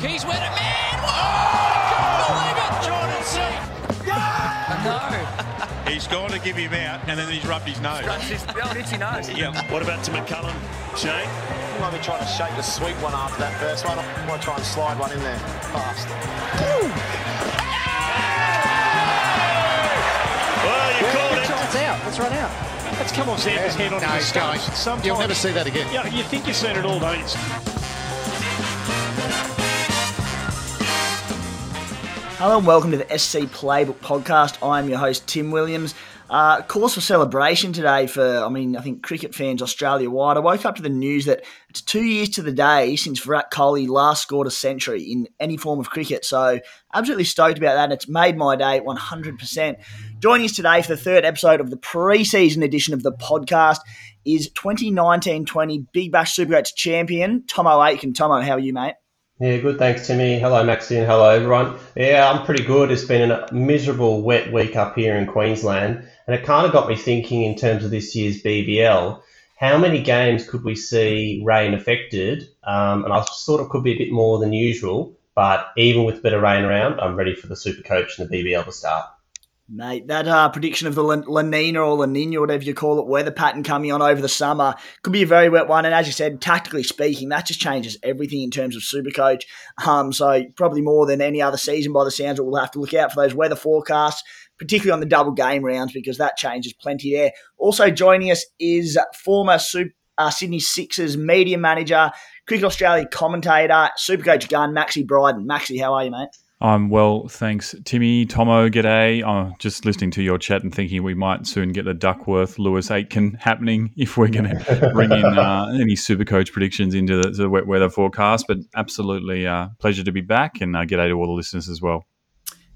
Keys went it, man! Whoa! Oh, I can't believe it! Jordan C. No. He's gone to give him out, and then he's rubbed his nose. Runs his the itchy nose. Yeah. What about to McCullum, Shane? I might be trying to shake the sweet one after that first one. I might try and slide one in there fast. Well, you called it. It's out. Let's run out. Let's come off Xander's head on No, the he's going. stage. Sometimes, You'll never see that again. Yeah, you think you've seen it all, don't you? Hello and welcome to the SC Playbook podcast. I'm your host Tim Williams. Uh, cause for celebration today for, I mean, I think cricket fans Australia wide. I woke up to the news that it's two years to the day since Virat Kohli last scored a century in any form of cricket. So absolutely stoked about that. And it's made my day 100%. Joining us today for the third episode of the pre-season edition of the podcast is 2019-20 Big Bash Super Supercoach champion Tomo Aitken. Tomo, how are you, mate? Yeah, good. Thanks, Timmy. Hello, Maxine. Hello, everyone. Yeah, I'm pretty good. It's been a miserable, wet week up here in Queensland, and it kind of got me thinking in terms of this year's BBL. How many games could we see rain affected? Um, and I sort of could be a bit more than usual, but even with a bit of rain around, I'm ready for the Super Coach and the BBL to start. Mate, that uh, prediction of the La, Nina or La Nina, whatever you call it, weather pattern coming on over the summer could be a very wet one. And as you said, tactically speaking, that just changes everything in terms of Supercoach. Um, so probably more than any other season, by the sounds of it, we'll have to look out for those weather forecasts, particularly on the double game rounds, because that changes plenty there. Also joining us is former Super, uh, Sydney Sixers media manager, Cricket Australia commentator, Supercoach gun, Maxi Bryden. Maxi, how are you, mate? I'm well, thanks, Timmy. Tomo, g'day. I'm just listening to your chat and thinking we might soon get the Duckworth Lewis Aitken happening if we're going to bring in uh, any super coach predictions into the, the wet weather forecast. But absolutely, uh, pleasure to be back and uh, g'day to all the listeners as well.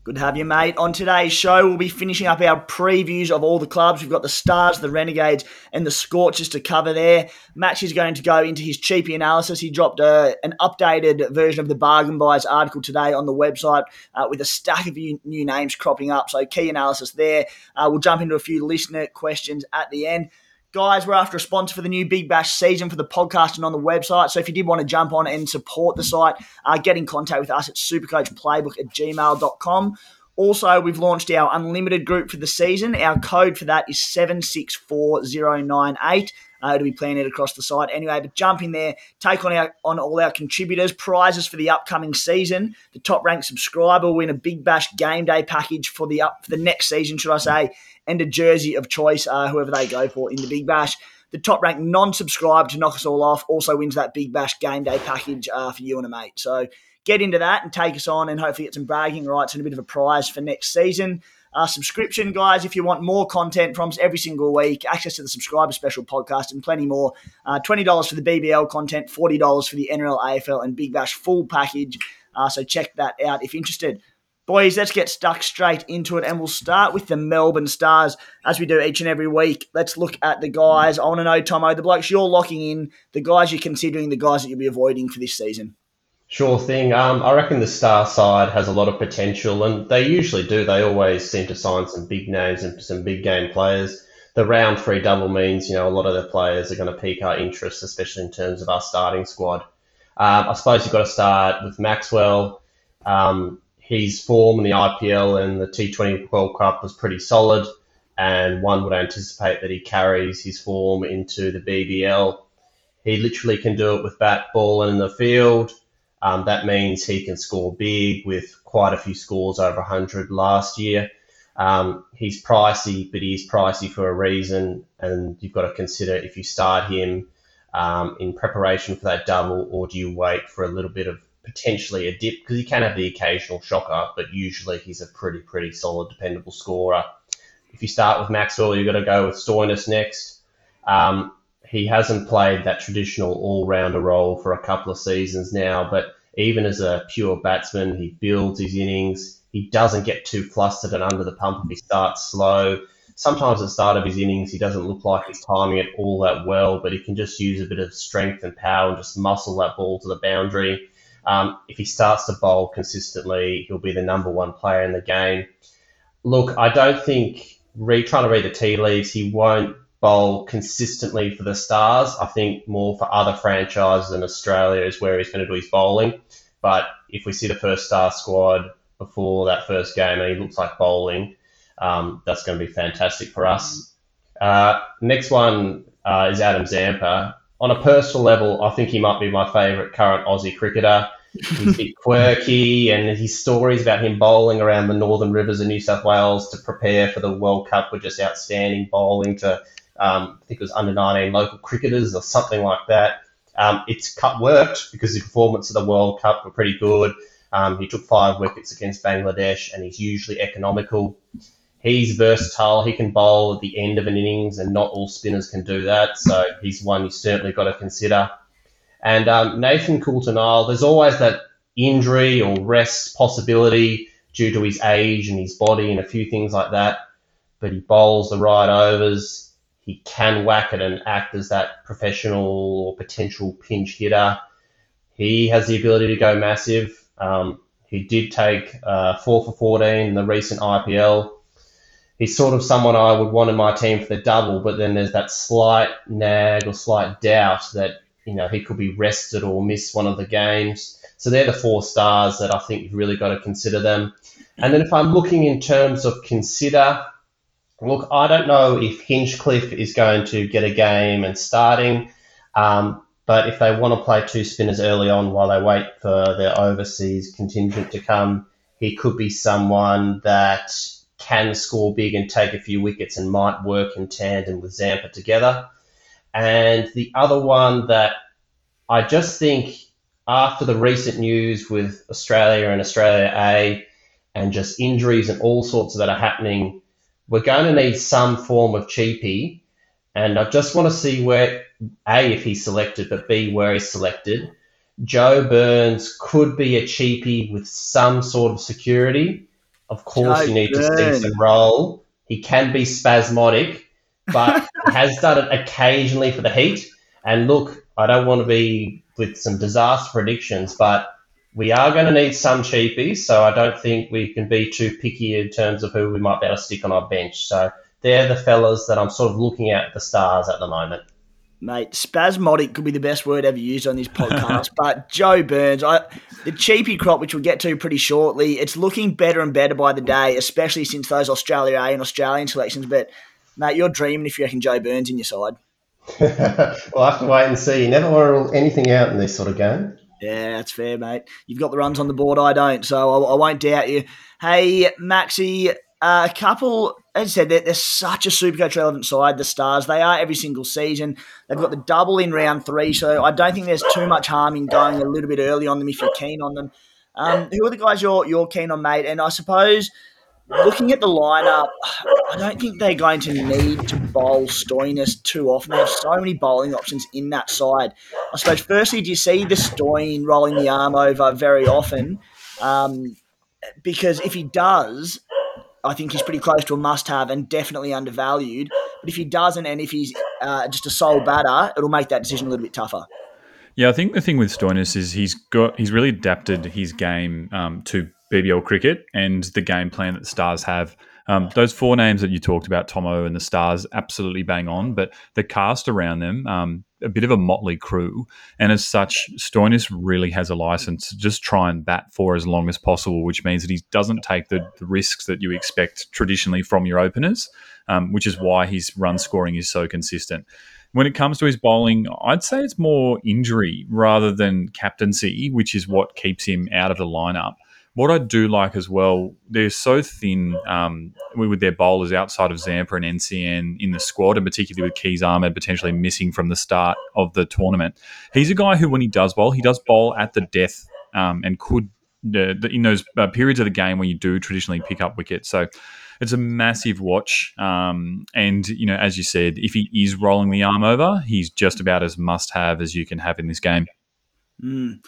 Good to have you, mate. On today's show, we'll be finishing up our previews of all the clubs. We've got the Stars, the Renegades, and the Scorchers to cover there. Maxi's going to go into his cheapy analysis. He dropped a, an updated version of the Bargain Buyers article today on the website uh, with a stack of new names cropping up. So, key analysis there. Uh, we'll jump into a few listener questions at the end. Guys, we're after a sponsor for the new Big Bash season for the podcast and on the website. So if you did want to jump on and support the site, uh, get in contact with us at supercoachplaybook at gmail.com. Also, we've launched our unlimited group for the season. Our code for that is 764098. Uh, it'll be it across the site anyway. But jump in there, take on our on all our contributors, prizes for the upcoming season. The top ranked subscriber will win a Big Bash game day package for the up for the next season, should I say, and a jersey of choice, uh, whoever they go for in the Big Bash. The top ranked non subscriber to knock us all off also wins that Big Bash game day package uh, for you and a mate. So get into that and take us on and hopefully get some bragging rights and a bit of a prize for next season. Uh, subscription, guys, if you want more content from us every single week, access to the subscriber special podcast and plenty more. Uh, $20 for the BBL content, $40 for the NRL, AFL, and Big Bash full package. Uh, so check that out if interested. Boys, let's get stuck straight into it, and we'll start with the Melbourne Stars as we do each and every week. Let's look at the guys. I want to know, Tomo, the blokes you're locking in, the guys you're considering, the guys that you'll be avoiding for this season. Sure thing. Um, I reckon the star side has a lot of potential, and they usually do. They always seem to sign some big names and some big game players. The round three double means, you know, a lot of the players are going to pique our interest, especially in terms of our starting squad. Um, I suppose you've got to start with Maxwell. Um, his form in the IPL and the T20 World Cup was pretty solid, and one would anticipate that he carries his form into the BBL. He literally can do it with bat, ball, and in the field. Um, that means he can score big with quite a few scores over 100 last year. Um, he's pricey, but he's pricey for a reason, and you've got to consider if you start him um, in preparation for that double, or do you wait for a little bit of potentially a dip because he can have the occasional shocker, but usually he's a pretty, pretty solid, dependable scorer. If you start with Maxwell, you've got to go with Stoinis next. Um, he hasn't played that traditional all-rounder role for a couple of seasons now, but even as a pure batsman, he builds his innings. He doesn't get too flustered and under the pump if he starts slow. Sometimes at the start of his innings, he doesn't look like he's timing it all that well, but he can just use a bit of strength and power and just muscle that ball to the boundary. Um, if he starts to bowl consistently, he'll be the number one player in the game. Look, I don't think re- trying to read the tea leaves, he won't bowl consistently for the Stars. I think more for other franchises in Australia is where he's going to do his bowling. But if we see the first star squad before that first game and he looks like bowling, um, that's going to be fantastic for us. Uh, next one uh, is Adam Zampa. On a personal level, I think he might be my favourite current Aussie cricketer. He's a bit quirky, and his stories about him bowling around the northern rivers of New South Wales to prepare for the World Cup were just outstanding. Bowling to, um, I think it was under 19 local cricketers or something like that. Um, it's cut worked because the performance of the World Cup were pretty good. Um, he took five wickets against Bangladesh, and he's usually economical. He's versatile. He can bowl at the end of an innings, and not all spinners can do that. So he's one you certainly got to consider. And um, Nathan Coulter-Nile, there's always that injury or rest possibility due to his age and his body and a few things like that. But he bowls the right overs. He can whack it and act as that professional or potential pinch hitter. He has the ability to go massive. Um, he did take uh, 4 for 14 in the recent IPL. He's sort of someone I would want in my team for the double, but then there's that slight nag or slight doubt that you know, he could be rested or miss one of the games. So they're the four stars that I think you've really got to consider them. And then if I'm looking in terms of consider, look, I don't know if Hinchliffe is going to get a game and starting, um, but if they want to play two spinners early on while they wait for their overseas contingent to come, he could be someone that can score big and take a few wickets and might work in tandem with Zampa together. And the other one that I just think after the recent news with Australia and Australia A and just injuries and all sorts of that are happening, we're going to need some form of cheapie. And I just want to see where, A, if he's selected, but B, where he's selected. Joe Burns could be a cheapie with some sort of security. Of course, Joe you need Burns. to see some role. He can be spasmodic, but has done it occasionally for the Heat. And look, I don't want to be with some disaster predictions, but we are going to need some cheapies. So I don't think we can be too picky in terms of who we might be able to stick on our bench. So they're the fellas that I'm sort of looking at the stars at the moment. Mate, spasmodic could be the best word ever used on this podcast. but Joe Burns, I, the cheapy crop, which we'll get to pretty shortly, it's looking better and better by the day, especially since those Australia A and Australian selections. But mate, you're dreaming if you reckon Joe Burns in your side. we'll have to wait and see. You never want to rule anything out in this sort of game. Yeah, that's fair, mate. You've got the runs on the board, I don't, so I, I won't doubt you. Hey, Maxi, uh, a couple, as I said, they're, they're such a Supercoach relevant side, the Stars. They are every single season. They've got the double in round three, so I don't think there's too much harm in going a little bit early on them if you're keen on them. Um, who are the guys you're, you're keen on, mate? And I suppose looking at the lineup, I don't think they're going to need to bowl Stoinis too often. They have so many bowling options in that side. I suppose, firstly, do you see the Stoin rolling the arm over very often? Um, because if he does, I think he's pretty close to a must have and definitely undervalued. But if he doesn't, and if he's uh, just a sole batter, it'll make that decision a little bit tougher. Yeah, I think the thing with Stoinis is he's got he's really adapted his game um, to BBL cricket and the game plan that the Stars have. Um, those four names that you talked about, Tomo and the Stars, absolutely bang on. But the cast around them, um, a bit of a motley crew, and as such, Stoinis really has a license to just try and bat for as long as possible, which means that he doesn't take the, the risks that you expect traditionally from your openers, um, which is why his run scoring is so consistent. When it comes to his bowling, I'd say it's more injury rather than captaincy, which is what keeps him out of the lineup. What I do like as well, they're so thin um, with their bowlers outside of Zampa and NCN in the squad, and particularly with Qais Ahmad potentially missing from the start of the tournament. He's a guy who, when he does bowl, he does bowl at the death um, and could, uh, in those uh, periods of the game when you do traditionally pick up wickets. So it's a massive watch. Um, and, you know, as you said, if he is rolling the arm over, he's just about as must have as you can have in this game. Mm.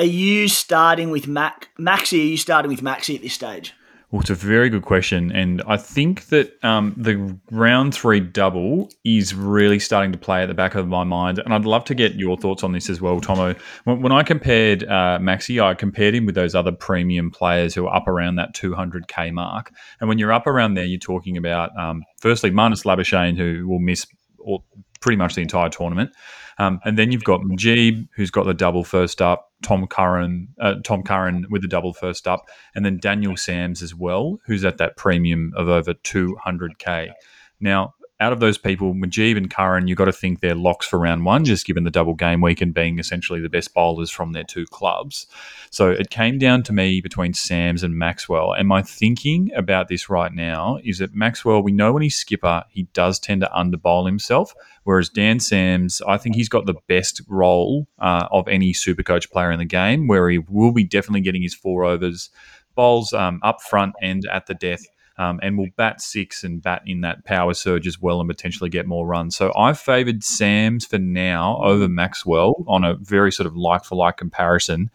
Are you starting with Mac Maxi? Are you starting with Maxi at this stage? Well, it's a very good question, and I think that um, the round three double is really starting to play at the back of my mind. And I'd love to get your thoughts on this as well, Tomo. When, when I compared uh, Maxi, I compared him with those other premium players who are up around that 200k mark. And when you're up around there, you're talking about um, firstly Marnus Labuschagne, who will miss or pretty much the entire tournament. Um, and then you've got Mujeeb, who's got the double first up, Tom Curran, uh, Tom Curran with the double first up, and then Daniel Sams as well, who's at that premium of over 200k. Now, out of those people, Mujeeb and Curran, you've got to think they're locks for round one, just given the double game week and being essentially the best bowlers from their two clubs. So it came down to me between Sams and Maxwell. And my thinking about this right now is that Maxwell, we know when he's skipper, he does tend to under bowl himself. Whereas Dan Sams, I think he's got the best role uh, of any super coach player in the game, where he will be definitely getting his four overs, bowls um, up front and at the death um, and will bat six and bat in that power surge as well and potentially get more runs. So I've favoured Sams for now over Maxwell on a very sort of like for like comparison.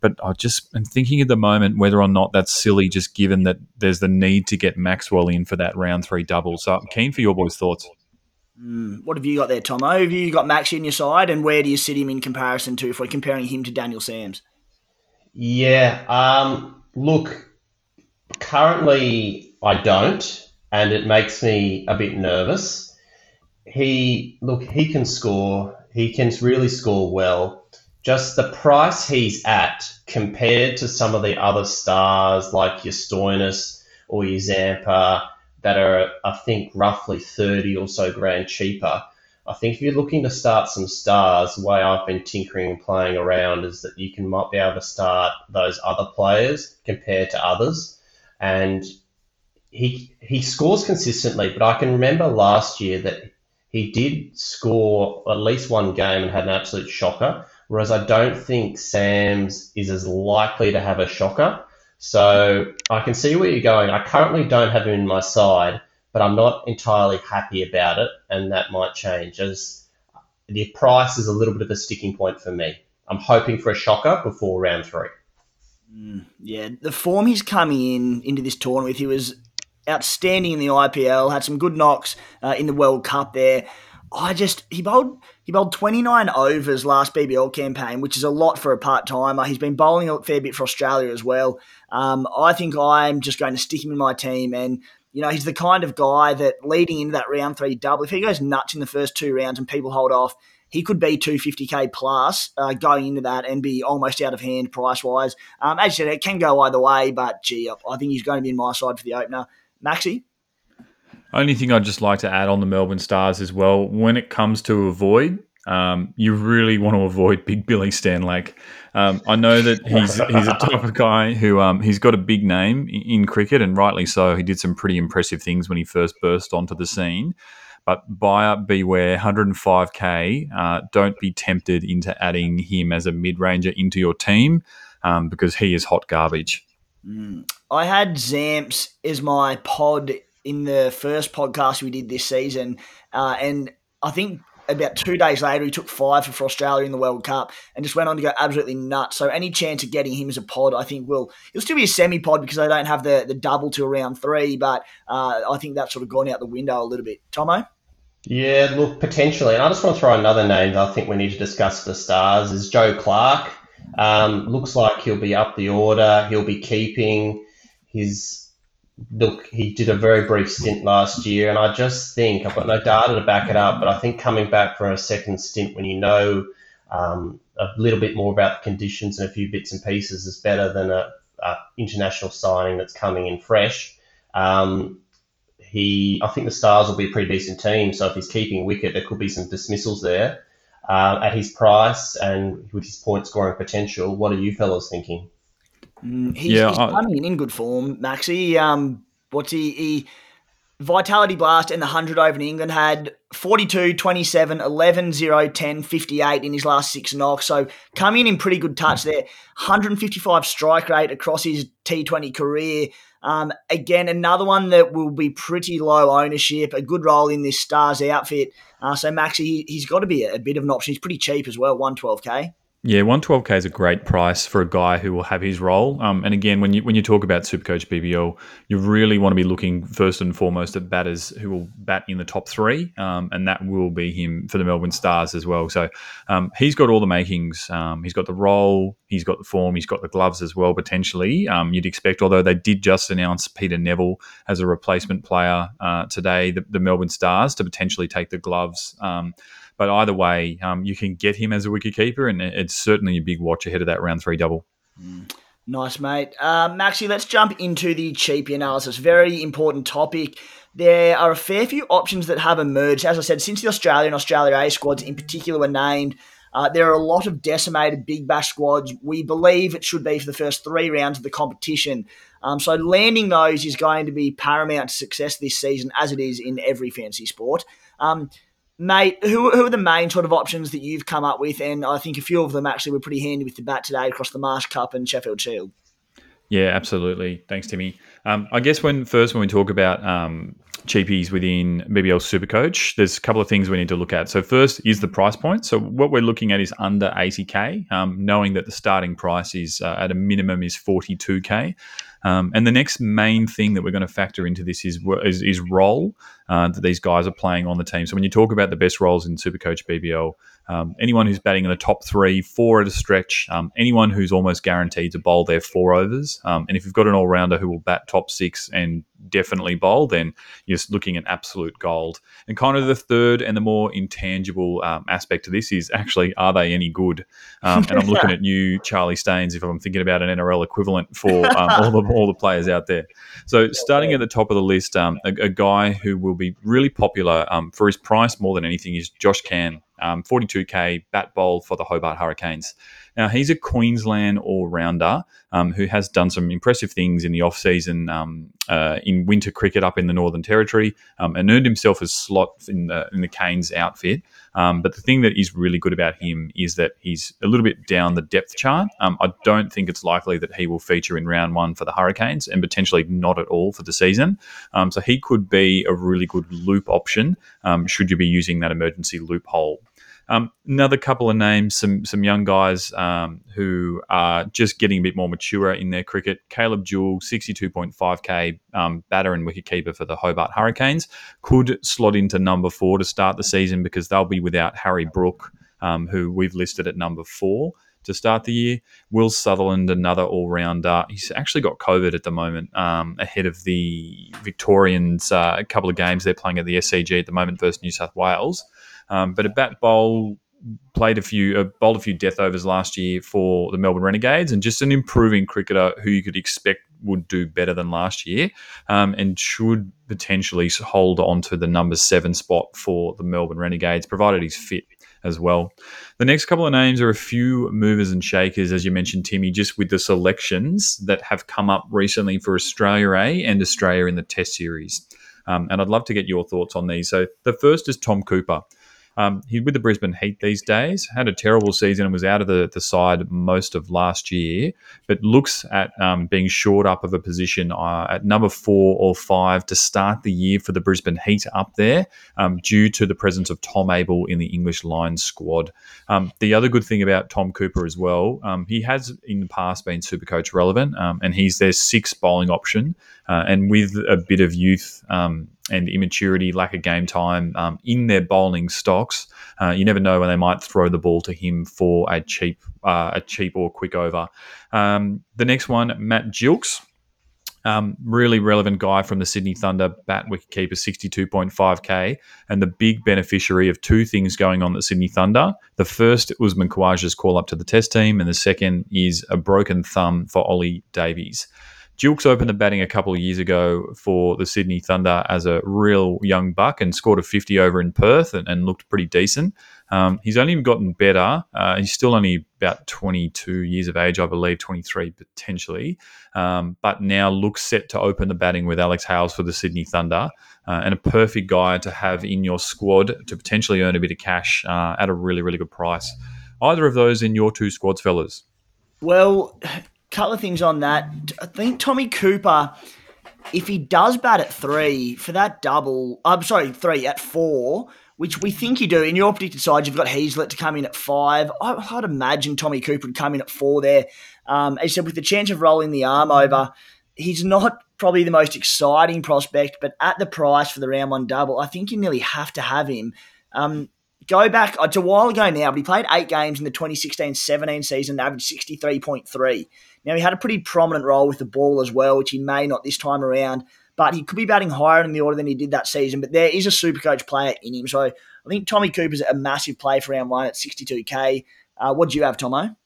But I just am thinking at the moment whether or not that's silly, just given that there's the need to get Maxwell in for that round three double. So I'm keen for your boys' thoughts. Mm, what have you got there, Tomo? Have you got Maxi in your side, and where do you sit him in comparison to if we're comparing him to Daniel Sams? Yeah, um, look, currently I don't, and it makes me a bit nervous. He look, he can score. He can really score well. Just the price he's at compared to some of the other stars like your Stoinis or your Zampa that are, I think, roughly 30 or so grand cheaper. I think if you're looking to start some stars, the way I've been tinkering and playing around is that you can might be able to start those other players compared to others. And he he scores consistently, but I can remember last year that he did score at least one game and had an absolute shocker. Whereas I don't think Sams is as likely to have a shocker. So I can see where you're going. I currently don't have him in my side, but I'm not entirely happy about it, and that might change as the price is a little bit of a sticking point for me. I'm hoping for a shocker before round three. Mm, yeah, the form he's coming in into this tournament he was outstanding in the IPL, had some good knocks uh, in the World Cup there. I just he bowled he bowled 29 overs last BBL campaign, which is a lot for a part timer. He's been bowling a fair bit for Australia as well. Um, I think I'm just going to stick him in my team, and you know he's the kind of guy that leading into that round three double, if he goes nuts in the first two rounds and people hold off, he could be 250k plus uh, going into that and be almost out of hand price wise. Um, as you said, it can go either way, but gee, I think he's going to be in my side for the opener. Maxi? Only thing I'd just like to add on the Melbourne Stars as well, when it comes to avoid, um, you really want to avoid Big Billy Stanlake. Um, I know that he's he's a type of guy who um, he's got a big name in cricket, and rightly so. He did some pretty impressive things when he first burst onto the scene. But buyer beware, 105k. Uh, don't be tempted into adding him as a mid ranger into your team um, because he is hot garbage. Mm. I had Zamps as my pod in the first podcast we did this season, uh, and I think about two days later he took five for Australia in the World Cup and just went on to go absolutely nuts. So any chance of getting him as a pod, I think will he'll still be a semi pod because they don't have the the double till round three, but uh, I think that's sort of gone out the window a little bit. Tomo. Yeah, look, potentially. And I just want to throw another name that I think we need to discuss the Stars is Joe Clarke. Um, looks like he'll be up the order. He'll be keeping his look. He did a very brief stint last year, and I just think I've got no data to back it up, but I think coming back for a second stint when you know um, a little bit more about the conditions and a few bits and pieces is better than a, a international signing that's coming in fresh. Um, he, I think the Stars will be a pretty decent team. So if he's keeping wicket, there could be some dismissals there uh, at his price and with his point scoring potential. What are you fellows thinking? Mm, he's, yeah, he's I, coming in good form, Maxi. Um, what's he, he? Vitality Blast and the 100 over in England had 42, 27, 11, 0, 10, 58 in his last six knocks. So coming in in pretty good touch there. 155 strike rate across his T20 career. Um, again, another one that will be pretty low ownership, a good role in this Stars outfit. Uh, so Maxi, he, has got to be a, a, bit of an option. He's pretty cheap as well, 112k. Yeah, one twelve k is a great price for a guy who will have his role. Um, and again, when you when you talk about Supercoach BBL, you really want to be looking first and foremost at batters who will bat in the top three, um, and that will be him for the Melbourne Stars as well. So um, he's got all the makings. Um, he's got the role, he's got the form, he's got the gloves as well. Potentially, um, you'd expect. Although they did just announce Peter Nevill as a replacement player uh, today, the, the, Melbourne Stars to potentially take the gloves. But either way, um, you can get him as a wicketkeeper, and it's certainly a big watch ahead of that round three double. Mm. Nice, mate. Uh, Maxi, let's jump into the cheapie analysis. Very important topic. There are a fair few options that have emerged. As I said, since the Australia and Australia A squads in particular were named, uh, there are a lot of decimated Big Bash squads. We believe it should be for the first three rounds of the competition. Um, so landing those is going to be paramount to success this season, as it is in every fancy sport. Um, Mate, who, who are the main sort of options that you've come up with? And I think a few of them actually were pretty handy with the bat today across the Marsh Cup and Sheffield Shield. Yeah, absolutely. Thanks, Timmy. Um, I guess when first when we talk about um, cheapies within BBL Supercoach, there's a couple of things we need to look at. So first is the price point. So what we're looking at is under 80k, um, knowing that the starting price is uh, at a minimum is 42k. Um, and the next main thing that we're going to factor into this is is, is role uh, that these guys are playing on the team. So when you talk about the best roles in Supercoach BBL, um, anyone who's batting in the top three, four at a stretch, um, anyone who's almost guaranteed to bowl their four overs, um, and if you've got an all rounder who will bat top six and definitely bowl, then you're looking at absolute gold. And kind of the third and the more intangible um, aspect to this is actually, are they any good? Um, and I'm looking at you, Charlie Staines, if I'm thinking about an NRL equivalent for um, all the all the players out there. So starting at the top of the list, um, a, a, guy who will be really popular um, for his price more than anything is Josh Can. Um, 42k bat bowl for the Hobart Hurricanes. Now, he's a Queensland all rounder um, who has done some impressive things in the off season um, uh, in winter cricket up in the Northern Territory um, and earned himself a slot in the, in the Canes outfit. Um, but the thing that is really good about him is that he's a little bit down the depth chart. Um, I don't think it's likely that he will feature in round one for the Hurricanes and potentially not at all for the season. Um, so he could be a really good loop option should you be using that emergency loophole. Um, another couple of names, some some young guys um, who are just getting a bit more mature in their cricket. Caleb Jewell, 62.5k um, batter and wicketkeeper for the Hobart Hurricanes, could slot into number four to start the season because they'll be without Harry Brook, um, who we've listed at number four to start the year. Will Sutherland, another all rounder. He's actually got COVID at the moment um, ahead of the Victorians. Uh, a couple of games they're playing at the SCG at the moment versus New South Wales. Um, but a bat bowl played a few, uh, bowled a few death overs last year for the Melbourne Renegades, and just an improving cricketer who you could expect would do better than last year, um, and should potentially hold on to the number seven spot for the Melbourne Renegades, provided he's fit as well. The next couple of names are a few movers and shakers, as you mentioned, Timmy, just with the selections that have come up recently for Australia A and Australia in the Test Series. Um, and I'd love to get your thoughts on these. So the first is Tom Cooper. Um, he's with the Brisbane Heat these days. Had a terrible season and was out of the, the side most of last year, but looks at um, being short up of a position uh, at number four or five to start the year for the Brisbane Heat up there, um, due to the presence of Tom Abell in the English line squad. Um, the other good thing about Tom Cooper as well, um, he has in the past been super coach relevant, um, and he's their sixth bowling option, uh, and with a bit of youth and immaturity, lack of game time um, in their bowling stocks. Uh, you never know when they might throw the ball to him for a cheap, uh, a cheap or quick over. Um, the next one, Matt Gilkes. Um, really relevant guy from the Sydney Thunder, bat wicketkeeper, 62.5k, and the big beneficiary of two things going on at Sydney Thunder. The first was Khawaja's call up to the test team, and the second is a broken thumb for Ollie Davies. Gilkes opened the batting a couple of years ago for the Sydney Thunder as a real young buck and scored a 50 over in Perth and, and looked pretty decent. Um, he's only gotten better. Uh, he's still only about 22 years of age, I believe, 23 potentially, um, but now looks set to open the batting with Alex Hales for the Sydney Thunder. Uh, and a perfect guy to have in your squad to potentially earn a bit of cash uh, at a really, really good price. Either of those in your two squads, fellas? Well, couple of things on that. I think Tommy Cooper, if he does bat at three for that double, I'm sorry, three at four which we think you do. In your predicted side, you've got Heazlett to come in at five. I, I'd imagine Tommy Cooper would come in at four there. Um, as I said, with the chance of rolling the arm over, he's not probably the most exciting prospect, but at the price for the round one double, I think you nearly have to have him. Um, go back, it's a while ago now, but he played eight games in the 2016 17 season, averaged 63.3. Now, he had a pretty prominent role with the ball as well, which he may not this time around, but he could be batting higher in the order than he did that season. But there is a super coach player in him. So I think Tommy Cooper's a massive play for round one at 62k. Uh, what do you have, Tomo?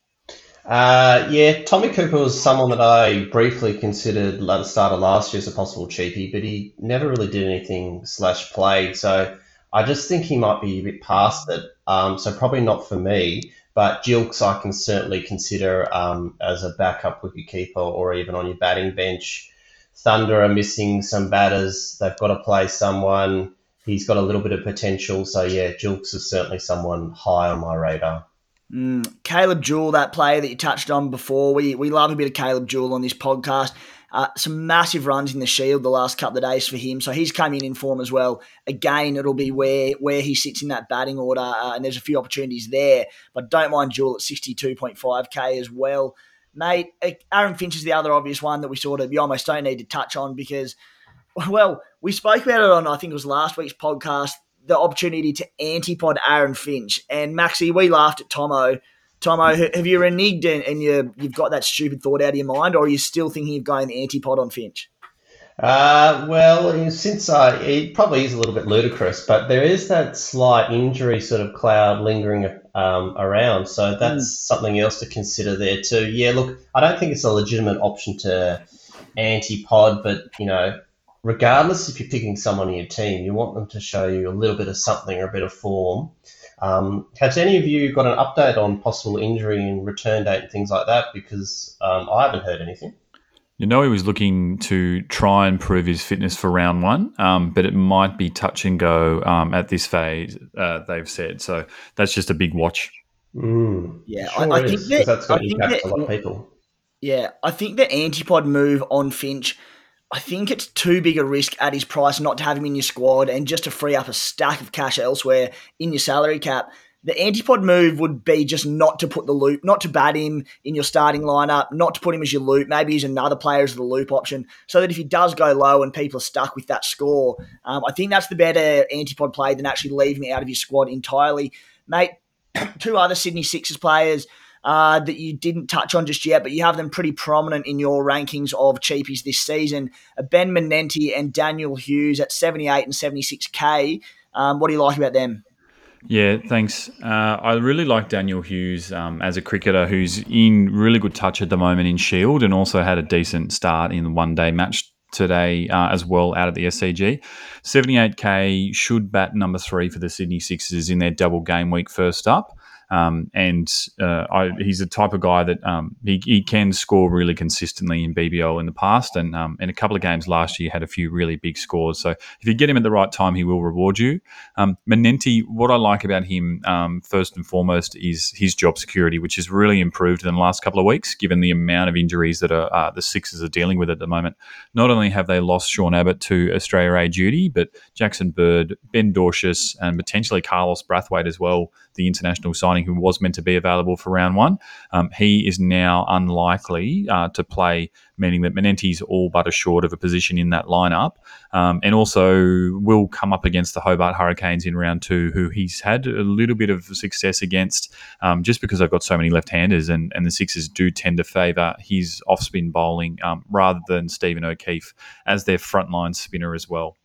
Uh, yeah, Tommy Cooper was someone that I briefly considered at the start of last year as a possible cheapie, but he never really did anything slash played. So I just think he might be a bit past it. Um, so probably not for me. But Gilkes, I can certainly consider um, as a backup wicketkeeper or even on your batting bench. Thunder are missing some batters. They've got to play someone. He's got a little bit of potential. So yeah, Gilkes is certainly someone high on my radar. Mm, Caleb Jewell, that player that you touched on before, we we love a bit of Caleb Jewell on this podcast. Uh, some massive runs in the Shield the last couple of days for him, so he's come in in form as well. Again, it'll be where where he sits in that batting order, uh, and there's a few opportunities there. But don't mind Jewell at sixty two point five k as well, mate. Uh, Aaron Finch is the other obvious one that we sort of you almost don't need to touch on because, well, we spoke about it on I think it was last week's podcast the opportunity to antipod Aaron Finch. And Maxi, we laughed at Tomo. Tomo, have you reneged and, and you, you've got that stupid thought out of your mind, or are you still thinking of going antipod on Finch? Uh, well, since I, it probably is a little bit ludicrous, but there is that slight injury sort of cloud lingering um, around, so that's mm. something else to consider there too. Yeah, look, I don't think it's a legitimate option to antipod, but you know, regardless if you're picking someone in your team, you want them to show you a little bit of something or a bit of form. Um, has any of you got an update on possible injury and return date and things like that? Because um, I haven't heard anything. You know, he was looking to try and prove his fitness for round one, um, but it might be touch and go um, at this phase, uh, they've said. So that's just a big watch. Mm, yeah, sure I, I think that, that's going to impact a lot of people. Yeah, I think the antipod move on Finch – I think it's too big a risk at his price not to have him in your squad and just to free up a stack of cash elsewhere in your salary cap. The antipod move would be just not to put the loop, not to bat him in your starting lineup, not to put him as your loop, maybe use another player as the loop option, so that if he does go low and people are stuck with that score, um, I think that's the better antipod play than actually leaving him out of your squad entirely. Mate, two other Sydney Sixers players uh, that you didn't touch on just yet, but you have them pretty prominent in your rankings of cheapies this season. Uh, ben Manenti and Daniel Hughes at 78 and 76k. Um, what do you like about them? Yeah, thanks. Uh, I really like Daniel Hughes um, as a cricketer who's in really good touch at the moment in Shield and also had a decent start in the one day match today uh, as well out of the SCG. 78k should bat number three for the Sydney Sixers in their double game week first up. Um, and uh, I, he's the type of guy that um, he, he, can score really consistently in BBL in the past, and um, in a couple of games last year had a few really big scores. So if you get him at the right time, he will reward you. Um, Manenti, what I like about him um, first and foremost is his job security, which has really improved in the last couple of weeks, given the amount of injuries that are, uh, the Sixers are dealing with at the moment. Not only have they lost Sean Abbott to Australia A duty, but Jackson Bird, Ben Dwarshuis, and potentially Carlos Brathwaite as well, the international signing who was meant to be available for round one. Um, he is now unlikely uh, to play, meaning that Manenti's all but assured of a position in that lineup, um, and also will come up against the Hobart Hurricanes in round two, who he's had a little bit of success against, um, just because they've got so many left-handers, and, and the Sixers do tend to favour his off-spin bowling um, rather than Stephen O'Keefe as their frontline spinner as well.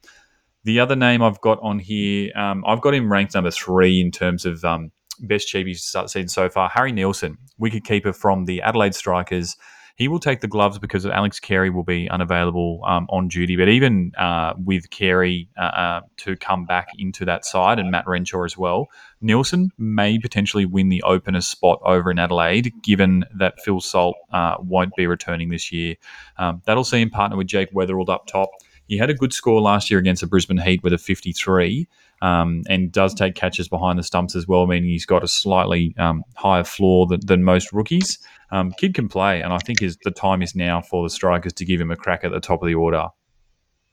The other name I've got on here, um, I've got him ranked number three in terms of um, best cheapies seen so far. Harry Nielsen, wicketkeeper from the Adelaide Strikers. He will take the gloves because Alex Carey will be unavailable um, on duty. But even uh, with Carey uh, uh, to come back into that side and Matt Renshaw as well, Nielsen may potentially win the opener spot over in Adelaide, given that Phil Salt uh, won't be returning this year. Um, that'll see him partner with Jake Weatherald up top. He had a good score last year against the Brisbane Heat with a 53 um, and does take catches behind the stumps as well, meaning he's got a slightly um, higher floor than, than most rookies. Um, kid can play, and I think is the time is now for the strikers to give him a crack at the top of the order.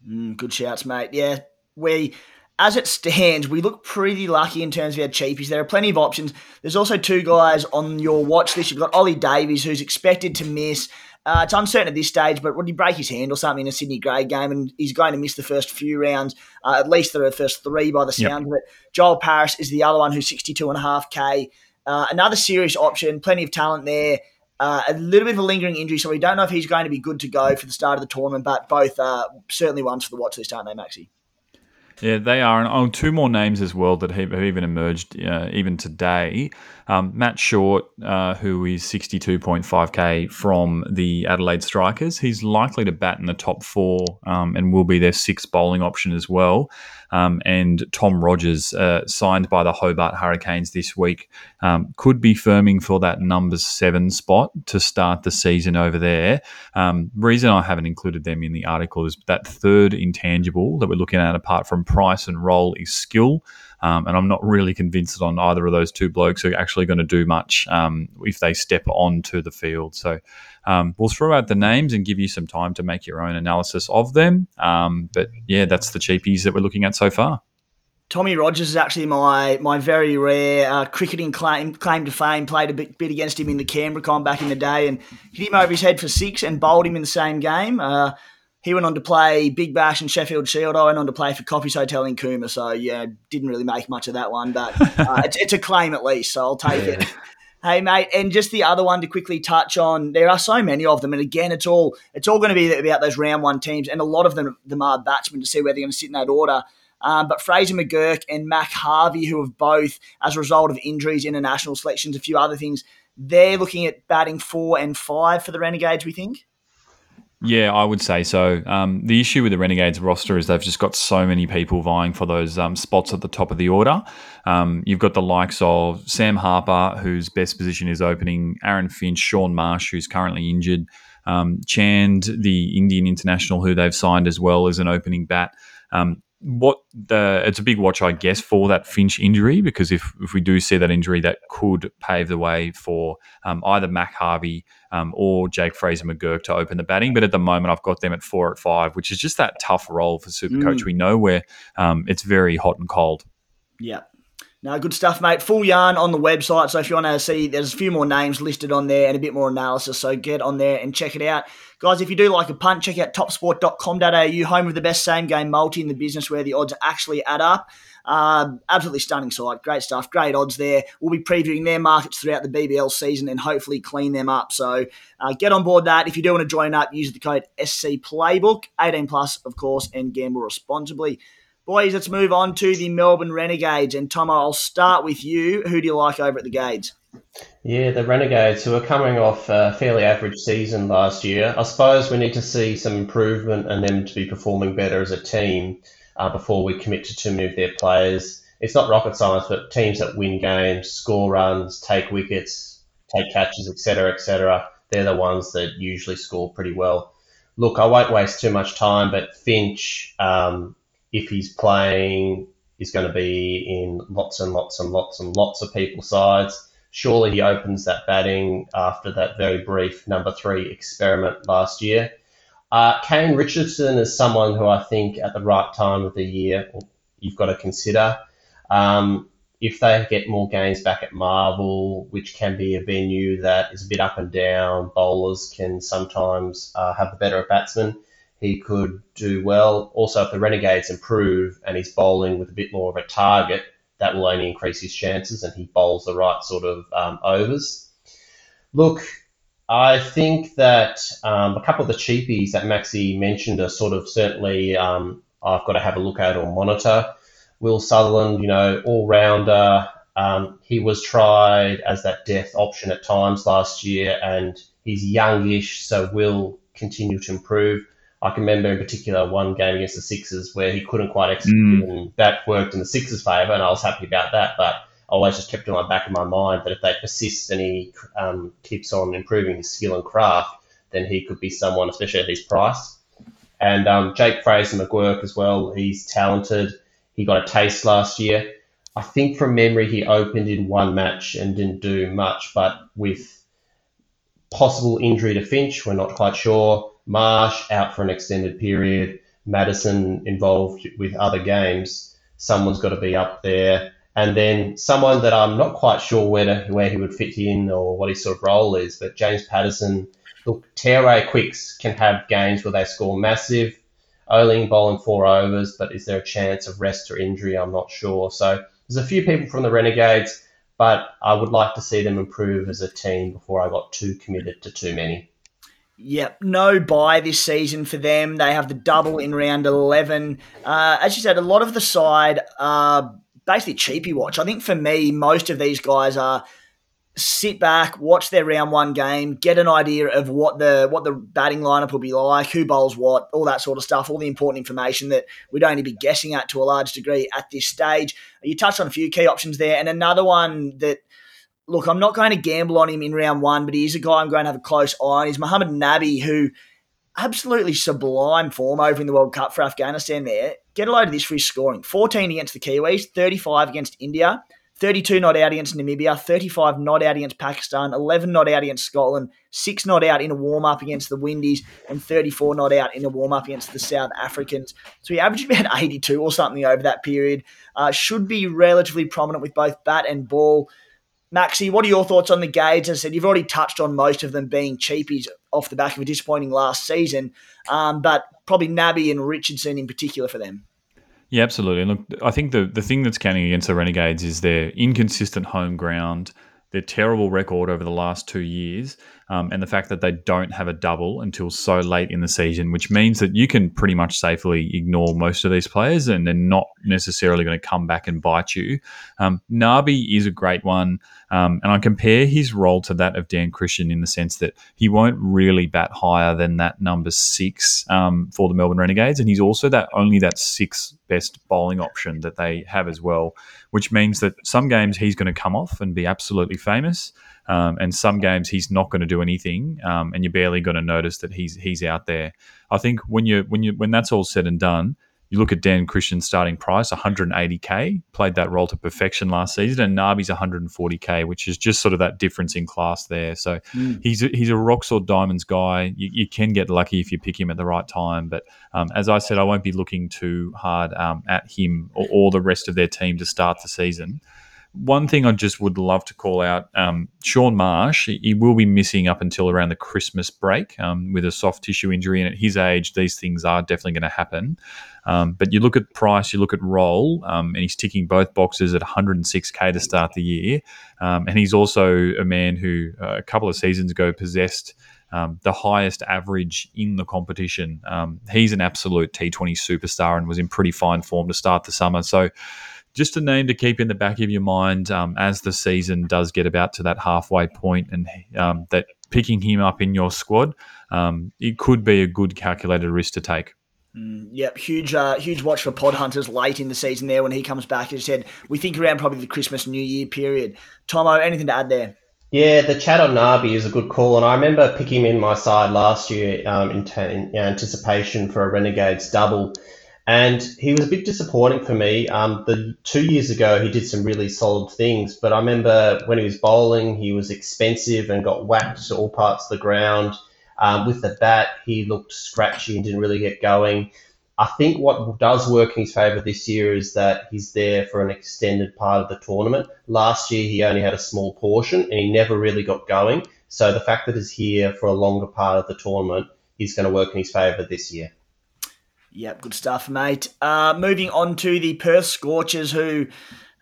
Mm, good shouts, mate. Yeah, we as it stands, we look pretty lucky in terms of our cheapies. There are plenty of options. There's also two guys on your watch list. You've got Ollie Davies, who's expected to miss. Uh, it's uncertain at this stage, but would he break his hand or something in a Sydney grade game? And he's going to miss the first few rounds, uh, at least the first three by the sound of it. Joel Paris is the other one who's 62.5k. Uh, another serious option, plenty of talent there. Uh, a little bit of a lingering injury, so we don't know if he's going to be good to go for the start of the tournament, but both uh, certainly ones for the watch list, aren't they, Maxi? Yeah, they are. And oh, two more names as well that have even emerged uh, even today. Um, Matt Short, uh, who is 62.5k from the Adelaide Strikers, he's likely to bat in the top four um, and will be their sixth bowling option as well. Um, and Tom Rogers, uh, signed by the Hobart Hurricanes this week, um, could be firming for that number seven spot to start the season over there. Um, reason I haven't included them in the article is that third intangible that we're looking at, apart from price and role, is skill. Um, and I'm not really convinced on either of those two blokes are actually going to do much um, if they step onto the field. So um, we'll throw out the names and give you some time to make your own analysis of them. Um, but yeah, that's the cheapies that we're looking at so far. Tommy Rogers is actually my my very rare uh, cricketing claim claim to fame. Played a bit, bit against him in the Canberra con back in the day and hit him over his head for six and bowled him in the same game. Uh, he went on to play Big Bash and Sheffield Shield. I went on to play for Coffee's Hotel in Cooma. So, yeah, didn't really make much of that one, but uh, it's, it's, a claim at least. So I'll take yeah. it. Hey mate, and just the other one to quickly touch on. There are so many of them, and again, it's all it's all going to be about those round one teams, and a lot of them them are batsmen to see where they're going to sit in that order. Um, but Fraser McGurk and Mac Harvey, who have both, as a result of injuries, international selections, a few other things, they're looking at batting four and five for the Renegades. We think. Yeah, I would say so. Um, the issue with the Renegades roster is they've just got so many people vying for those um, spots at the top of the order. Um, you've got the likes of Sam Harper, whose best position is opening, Aaron Finch, Shaun Marsh, who's currently injured, um, Chand, the Indian international, who they've signed as well as an opening bat. Um, what the it's a big watch, I guess, for that Finch injury because if if we do see that injury, that could pave the way for um, either Mac Harvey um, or Jake Fraser McGurk to open the batting. But at the moment, I've got them at four at five, which is just that tough role for Supercoach. Mm. We know where um, it's very hot and cold. Yeah, no, good stuff, mate. Full yarn on the website. So if you want to see, there's a few more names listed on there and a bit more analysis. So get on there and check it out. Guys, if you do like a punt, check out topsport.com.au, home of the best same game multi in the business where the odds actually add up. Um, absolutely stunning site. Great stuff. Great odds there. We'll be previewing their markets throughout the BBL season and hopefully clean them up. So uh, get on board that. If you do want to join up, use the code SC Playbook, 18 plus, of course, and gamble responsibly. Boys, let's move on to the Melbourne Renegades. And Tom, I'll start with you. Who do you like over at the Gades? Yeah, the Renegades, who are coming off a fairly average season last year. I suppose we need to see some improvement and them to be performing better as a team uh, before we commit to too many of their players. It's not rocket science, but teams that win games, score runs, take wickets, take catches, etc., etc., they're the ones that usually score pretty well. Look, I won't waste too much time, but Finch, um, if he's playing, is going to be in lots and lots and lots and lots of people's sides. Surely he opens that batting after that very brief number three experiment last year. Uh, Kane Richardson is someone who I think at the right time of the year you've got to consider. Um, if they get more games back at Marvel, which can be a venue that is a bit up and down, bowlers can sometimes uh, have the better of batsmen he could do well. Also, if the Renegades improve and he's bowling with a bit more of a target, that will only increase his chances and he bowls the right sort of um, overs. Look, I think that um, a couple of the cheapies that Maxi mentioned are sort of certainly um, I've got to have a look at or monitor. Will Sutherland, you know, all rounder. Um, he was tried as that death option at times last year, and he's youngish, so will continue to improve. I can remember in particular one game against the Sixers where he couldn't quite execute, mm. and that worked in the Sixers' favour, and I was happy about that. But I always just kept in my back of my mind that if they persist and he um, keeps on improving his skill and craft, then he could be someone, especially at his price. And um, Jake Fraser McGurk as well, he's talented. He got a taste last year. I think from memory he opened in one match and didn't do much, but with possible injury to Finch, we're not quite sure Marsh out for an extended period, Maddinson involved with other games. someone's got to be up there. And then someone that I'm not quite sure where to, where he would fit in or what his sort of role is, but James Pattinson. Look, Tearaway Quicks can have games where they score massive. Oling bowling four overs, but is there a chance of rest or injury? I'm not sure. So there's a few people from the Renegades, but I would like to see them improve as a team before I got too committed to too many. Yep, no buy this season for them. They have the double in round 11. Uh, as you said, a lot of the side are basically cheapy watch. I think for me, most of these guys are sit back, watch their round one game, get an idea of what the what the batting lineup will be like, who bowls what, all that sort of stuff, all the important information that we'd only be guessing at to a large degree at this stage. You touched on a few key options there, and another one that look, I'm not going to gamble on him in round one, but he is a guy I'm going to have a close eye on. Is Mohammad Nabi, who absolutely sublime form over in the World Cup for Afghanistan there. Get a load of this for his scoring. 14 against the Kiwis, 35 against India, 32 not out against Namibia, 35 not out against Pakistan, 11 not out against Scotland, 6 not out in a warm up against the Windies, and 34 not out in a warm up against the South Africans. So he averaged about 82 or something over that period. Uh, should be relatively prominent with both bat and ball. Maxi, what are your thoughts on the Gades? I said, you've already touched on most of them being cheapies off the back of a disappointing last season, um, but probably Nabi and Richardson in particular for them. Yeah, absolutely. Look, I think the, the thing that's counting against the Renegades is their inconsistent home ground, their terrible record over the last two years, um, and the fact that they don't have a double until so late in the season, which means that you can pretty much safely ignore most of these players and they're not necessarily going to come back and bite you. Um, Nabi is a great one. Um, and I compare his role to that of Dan Christian in the sense that he won't really bat higher than that number six um, for the Melbourne Renegades, and he's also that only that sixth best bowling option that they have as well, which means that some games he's going to come off and be absolutely famous, um, and some games he's not going to do anything, um, and you're barely going to notice that he's he's out there. I think when you when you when that's all said and done, you look at Dan Christian's starting price, 180k, played that role to perfection last season, and Nabi's 140k, which is just sort of that difference in class there. So mm. he's a, he's a rocks or diamonds guy. You, you, can get lucky if you pick him at the right time, but um, as I said, I won't be looking too hard um, at him or, or the rest of their team to start the season one thing I just would love to call out um, Shaun Marsh, he will be missing up until around the Christmas break um, with a soft tissue injury. And at his age, these things are definitely going to happen. Um, but you look at price, you look at role, um, and he's ticking both boxes at 106k to start the year. Um, and he's also a man who uh, a couple of seasons ago possessed. Um, the highest average in the competition. Um, he's an absolute T20 superstar and was in pretty fine form to start the summer. So, just a name to keep in the back of your mind um, as the season does get about to that halfway point, and um, that picking him up in your squad, um, it could be a good calculated risk to take. Mm, yep, huge, uh, huge watch for pod hunters late in the season there when he comes back. As you said, we think around probably the Christmas New Year period. Tomo, anything to add there? Yeah, the chat on Nabi is a good call, and I remember picking him in my side last year um, in, t- in anticipation for a Renegades double and he was a bit disappointing for me. Um, the two years ago, he did some really solid things, but I remember when he was bowling, he was expensive and got whacked to all parts of the ground. Um, with the bat, he looked scratchy and didn't really get going. I think what does work in his favour this year is that he's there for an extended part of the tournament. Last year, he only had a small portion and he never really got going. So the fact that he's here for a longer part of the tournament is going to work in his favour this year. Yep, good stuff, mate. Uh, moving on to the Perth Scorchers, who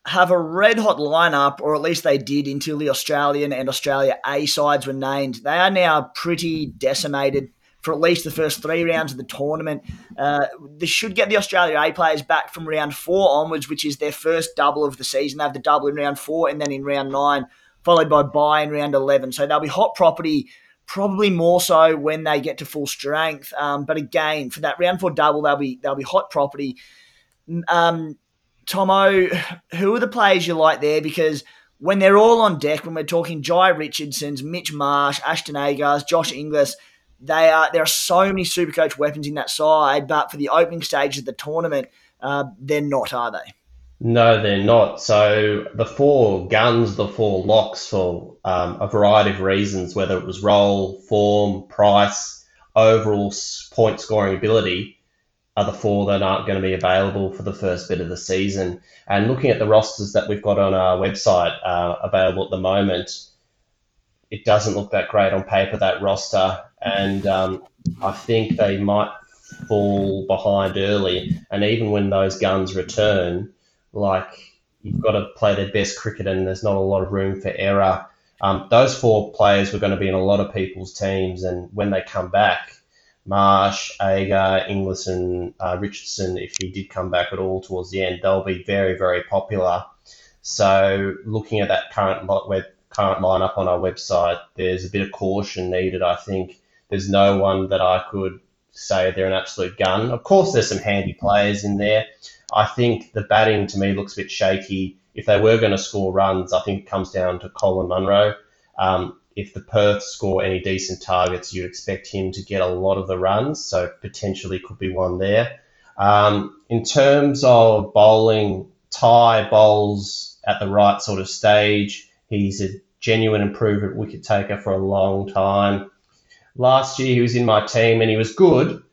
have a red hot lineup, or at least they did until the Australian and Australia A sides were named. They are now pretty decimated for at least the first three rounds of the tournament. Uh, this should get the Australia A players back from round four onwards, which is their first double of the season. They have the double in round four and then in round nine, followed by bye in round 11. So they'll be hot property Probably more so when they get to full strength. Um, but again, for that round four double, they'll be they'll be hot property. Um, Tomo, who are the players you like there? Because when they're all on deck, when we're talking Jhye Richardson's, Mitch Marsh, Ashton Agars, Josh Inglis, they are there are so many super coach weapons in that side. But for the opening stage of the tournament, uh, they're not, are they? No, they're not. So the four guns, the four locks for um, a variety of reasons, whether it was role, form, price, overall point scoring ability, are the four that aren't going to be available for the first bit of the season. And looking at the rosters that we've got on our website uh, available at the moment, it doesn't look that great on paper, that roster. And um, I think they might fall behind early. And even when those guns return, like you've got to play their best cricket and there's not a lot of room for error. Um, those four players were going to be in a lot of people's teams. And when they come back, Marsh, Agar, Inglis, and uh, Richardson, if he did come back at all towards the end, they'll be very, very popular. So, looking at that current web, current lineup on our website, there's a bit of caution needed. I think there's no one that I could say they're an absolute gun. Of course, there's some handy players in there. I think the batting to me looks a bit shaky. If they were going to score runs, I think it comes down to Colin Munro. Um, if the Perth score any decent targets, you'd expect him to get a lot of the runs, so potentially could be one there. Um, in terms of bowling, Tye bowls at the right sort of stage. He's a genuine improvement wicket taker for a long time. Last year he was in my team and he was good,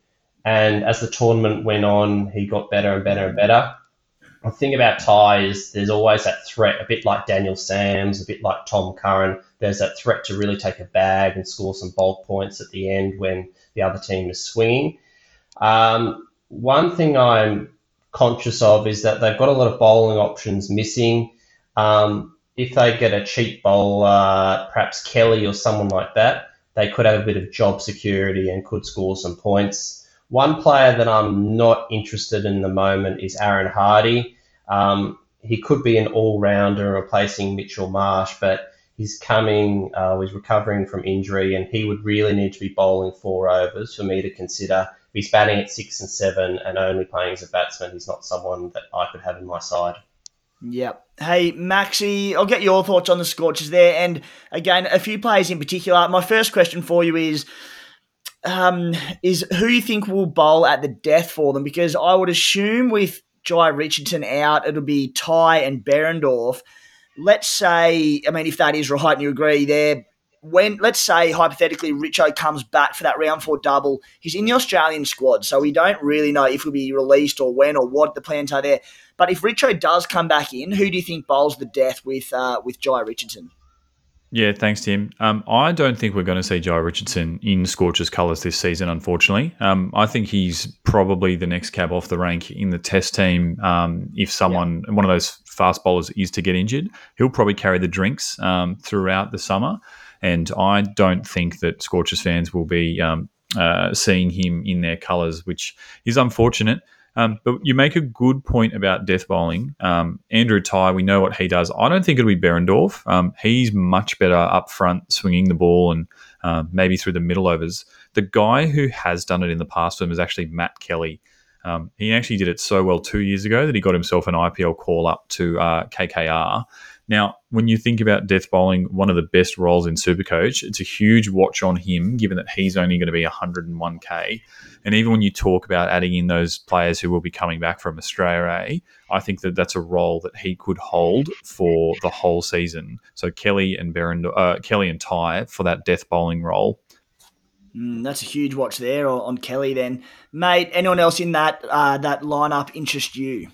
and as the tournament went on, he got better and better and better. The thing about Tye is there's always that threat, a bit like Daniel Sams, a bit like Tom Curran. There's that threat to really take a bag and score some bulk points at the end when the other team is swinging. Um, one thing I'm conscious of is that they've got a lot of bowling options missing. Um, if they get a cheap bowler, perhaps Kelly or someone like that, they could have a bit of job security and could score some points. One player that I'm not interested in the moment is Aaron Hardy. Um, he could be an all rounder replacing Mitchell Marsh, but he's coming, uh, he's recovering from injury, and he would really need to be bowling four overs for me to consider. If he's batting at six and seven and only playing as a batsman, he's not someone that I could have in my side. Yep. Hey, Maxi, I'll get your thoughts on the Scorchers there. And again, a few players in particular. My first question for you is um, is who you think will bowl at the death for them? Because I would assume with Jhye Richardson out, it'll be Tye and Behrendorff. Let's say, I mean, if that is right and you agree there, when let's say hypothetically Richo comes back for that round four double, he's in the Australian squad, so we don't really know if he'll be released or when or what the plans are there. But if Richo does come back in, who do you think bowls the death with uh, with Jhye Richardson? Yeah, thanks, Tim. Um, I don't think we're going to see Jhye Richardson in Scorchers colours this season, unfortunately. Um, I think he's probably the next cab off the rank in the test team. Um, if someone, yeah. one of those fast bowlers, is to get injured, he'll probably carry the drinks um, throughout the summer. And I don't think that Scorchers fans will be um, uh, seeing him in their colours, which is unfortunate. Um, but you make a good point about death bowling. Um, Andrew Tye, we know what he does. I don't think it'll be Behrendorff. Um, he's much better up front, swinging the ball and uh, maybe through the middle overs. The guy who has done it in the past for him is actually Matt Kelly. Um, he actually did it so well two years ago that he got himself an IPL call up to uh, KKR. Now, when you think about death bowling, one of the best roles in Supercoach, it's a huge watch on him, given that he's only going to be 101k. And even when you talk about adding in those players who will be coming back from Australia I think that that's a role that he could hold for the whole season. So Kelly and uh, Kelly and Tye for that death bowling role. Mm, that's a huge watch there on Kelly. Then, mate. Anyone else in that uh, that lineup interest you?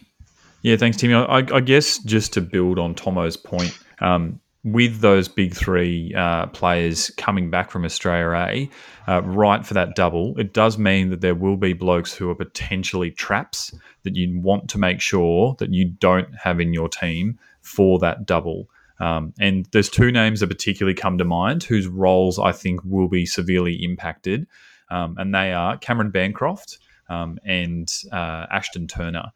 Yeah, thanks, Timmy. I, I, guess just to build on Tomo's point, um, with those big three uh, players coming back from Australia A, uh, right for that double, it does mean that there will be blokes who are potentially traps that you want to make sure that you don't have in your team for that double. Um, and there's two names that particularly come to mind whose roles I think will be severely impacted, um, and they are Cameron Bancroft um, and uh, Ashton Turner.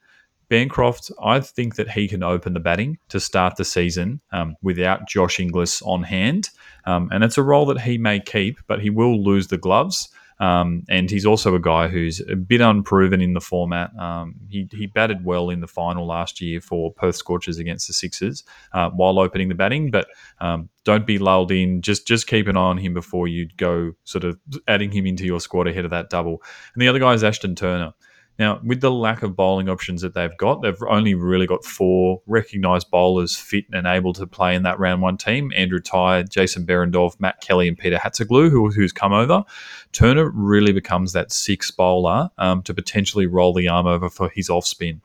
Bancroft, I think that he can open the batting to start the season um, without Josh Inglis on hand. Um, and it's a role that he may keep, but he will lose the gloves. Um, and he's also a guy who's a bit unproven in the format. Um, he, he batted well in the final last year for Perth Scorchers against the Sixers uh, while opening the batting, but um, don't be lulled in. Just just keep an eye on him before you go sort of adding him into your squad ahead of that double. And the other guy is Ashton Turner. Now, with the lack of bowling options that they've got, they've only really got four recognised bowlers fit and able to play in that round one team Andrew Tye, Jason Behrendorff, Matt Kelly, and Peter Hatzoglou, who, who's come over. Turner really becomes that sixth bowler um, to potentially roll the arm over for his off spin.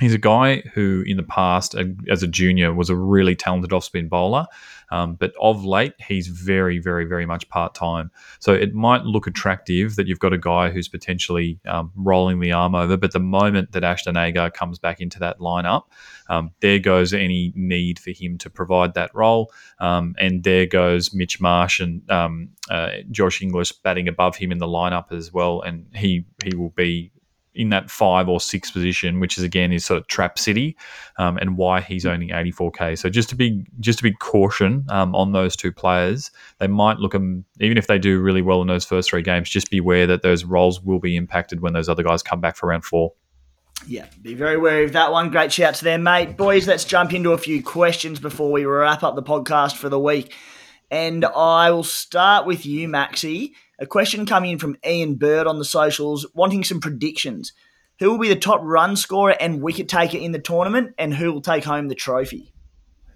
He's a guy who, in the past, as a junior, was a really talented off spin bowler. Um, but of late, he's very, very, very much part time. So it might look attractive that you've got a guy who's potentially um, rolling the arm over. But the moment that Ashton Agar comes back into that lineup, um, there goes any need for him to provide that role. Um, and there goes Mitch Marsh and um, uh, Josh Inglis batting above him in the lineup as well. And he, he will be in that five or six position, which is again is sort of trap city, um, and why he's only 84k. So just to be just to be caution um, on those two players, they might look them even if they do really well in those first three games. Just beware that those roles will be impacted when those other guys come back for round four. Yeah, be very wary of that one. Great shout to them, mate. Boys, let's jump into a few questions before we wrap up the podcast for the week. And I will start with you, Maxi. A question coming in from Ian Bird on the socials, wanting some predictions. Who will be the top run scorer and wicket taker in the tournament, and who will take home the trophy?